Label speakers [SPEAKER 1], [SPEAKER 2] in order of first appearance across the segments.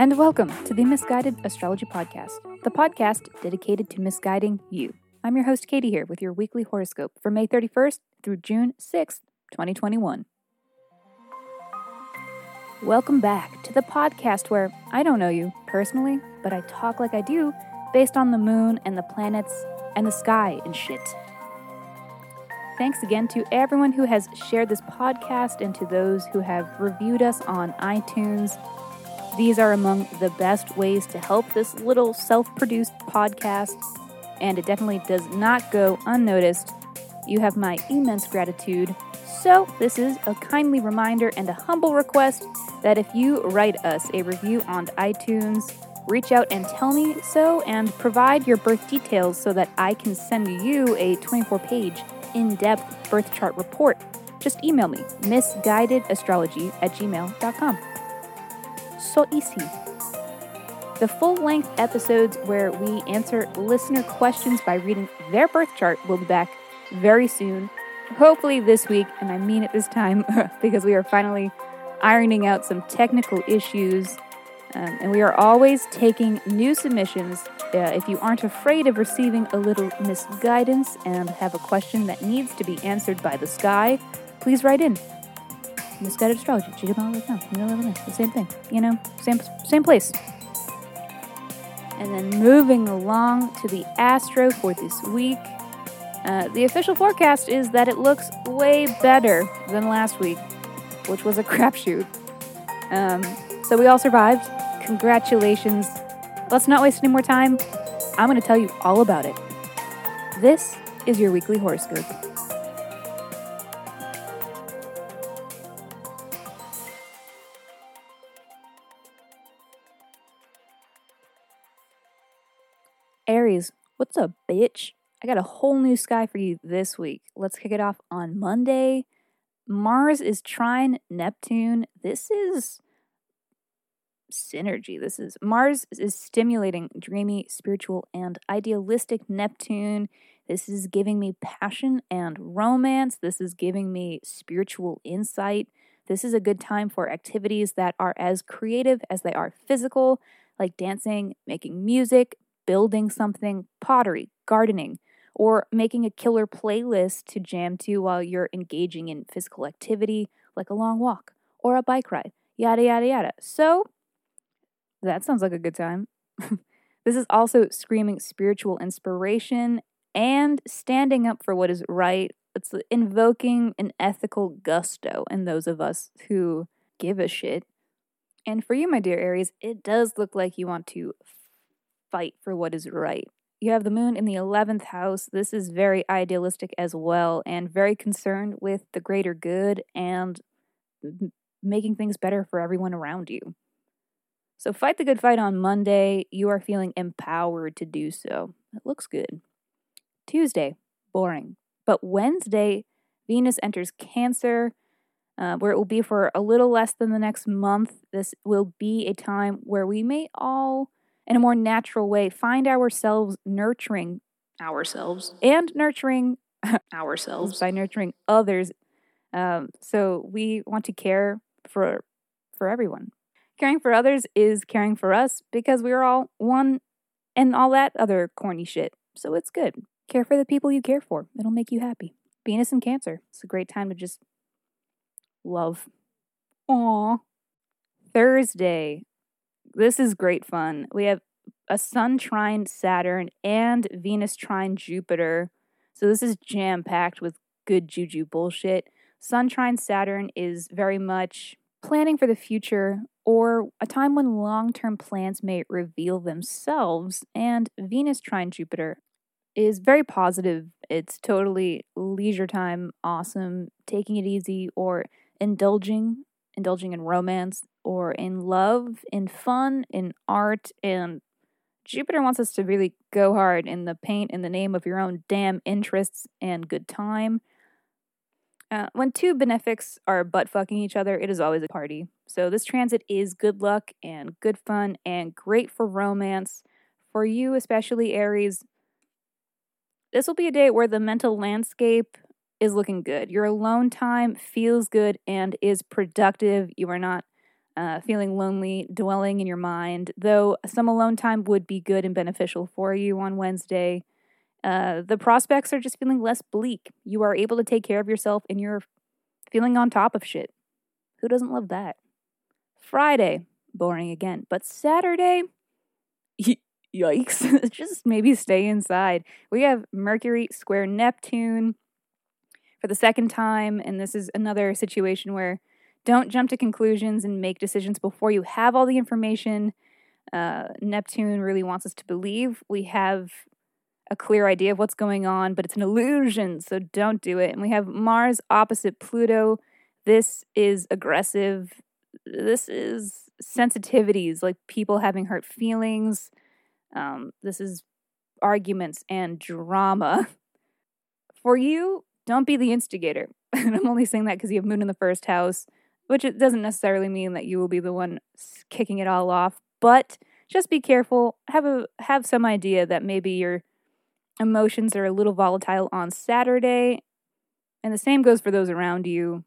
[SPEAKER 1] and welcome to the Misguided Astrology Podcast, the podcast dedicated to misguiding you. I'm your host, Katie, here with your weekly horoscope for May 31st through June 6th, 2021. Welcome back to the podcast where I don't know you personally, but I talk like I do based on the moon and the planets and the sky and shit. Thanks again to everyone who has shared this podcast and to those who have reviewed us on iTunes. These are among the best ways to help this little self produced podcast, and it definitely does not go unnoticed. You have my immense gratitude. So, this is a kindly reminder and a humble request that if you write us a review on iTunes, reach out and tell me so and provide your birth details so that I can send you a 24 page in depth birth chart report, just email me, misguidedastrology at gmail.com. So easy. The full length episodes where we answer listener questions by reading their birth chart will be back very soon. Hopefully this week, and I mean it this time because we are finally ironing out some technical issues. Um, and we are always taking new submissions uh, if you aren't afraid of receiving a little misguidance and have a question that needs to be answered by the sky, please write in. Misguided astrology, gmail.com. The same thing, you know, same same place. And then moving along to the astro for this week. Uh, the official forecast is that it looks way better than last week, which was a crapshoot. Um, so we all survived. Congratulations Let's not waste any more time. I'm going to tell you all about it. This is your weekly horoscope. Aries, what's up, bitch? I got a whole new sky for you this week. Let's kick it off on Monday. Mars is trine Neptune. This is synergy. This is Mars is stimulating dreamy, spiritual, and idealistic Neptune. This is giving me passion and romance. This is giving me spiritual insight. This is a good time for activities that are as creative as they are physical, like dancing, making music, building something, pottery, gardening, or making a killer playlist to jam to while you're engaging in physical activity, like a long walk or a bike ride, yada, yada, yada. So, that sounds like a good time. this is also screaming spiritual inspiration and standing up for what is right. It's invoking an ethical gusto in those of us who give a shit. And for you, my dear Aries, it does look like you want to fight for what is right. You have the moon in the 11th house. This is very idealistic as well and very concerned with the greater good and making things better for everyone around you. So fight the good fight on Monday. You are feeling empowered to do so. It looks good. Tuesday, boring. But Wednesday, Venus enters Cancer, uh, where it will be for a little less than the next month. This will be a time where we may all, in a more natural way, find ourselves nurturing ourselves and nurturing ourselves by nurturing others. Um, so we want to care for for everyone. Caring for others is caring for us because we're all one and all that other corny shit. So it's good. Care for the people you care for. It'll make you happy. Venus and Cancer. It's a great time to just love. Aw. Thursday. This is great fun. We have a Sun trine Saturn and Venus trine Jupiter. So this is jam packed with good juju bullshit. Sun trine Saturn is very much planning for the future or a time when long term plans may reveal themselves. And Venus trine Jupiter is very positive. It's totally leisure time, awesome, taking it easy, or indulging, indulging in romance, or in love, in fun, in art. And Jupiter wants us to really go hard in the paint in the name of your own damn interests and good time. Uh, when two benefics are butt fucking each other, it is always a party. So this transit is good luck and good fun and great for romance. For you, especially Aries, this will be a day where the mental landscape is looking good. Your alone time feels good and is productive. You are not uh, feeling lonely, dwelling in your mind, though some alone time would be good and beneficial for you on Wednesday. Uh, the prospects are just feeling less bleak. You are able to take care of yourself and you're feeling on top of shit. Who doesn't love that? Friday, boring again. But Saturday, yikes, just maybe stay inside. We have Mercury square Neptune for the second time, and this is another situation where don't jump to conclusions and make decisions before you have all the information. Uh, Neptune really wants us to believe we have a clear idea of what's going on, but it's an illusion, so don't do it. And we have Mars opposite Pluto. This is aggressive. This is sensitivities, like people having hurt feelings. Um, this is arguments and drama. For you, don't be the instigator. and I'm only saying that because you have Moon in the first house, which it doesn't necessarily mean that you will be the one kicking it all off, but just be careful. Have a have some idea that maybe your emotions are a little volatile on Saturday, and the same goes for those around you.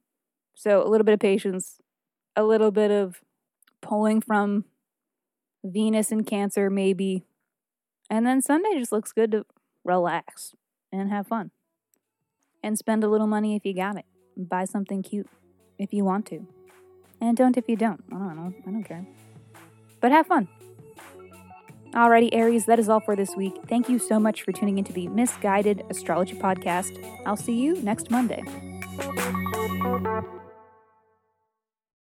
[SPEAKER 1] So a little bit of patience, a little bit of pulling from Venus and Cancer, maybe. And then Sunday just looks good to relax and have fun. And spend a little money if you got it. Buy something cute if you want to. And don't if you don't. I don't know. I don't care. But have fun. Alrighty, Aries, that is all for this week. Thank you so much for tuning into the Misguided Astrology Podcast. I'll see you next Monday.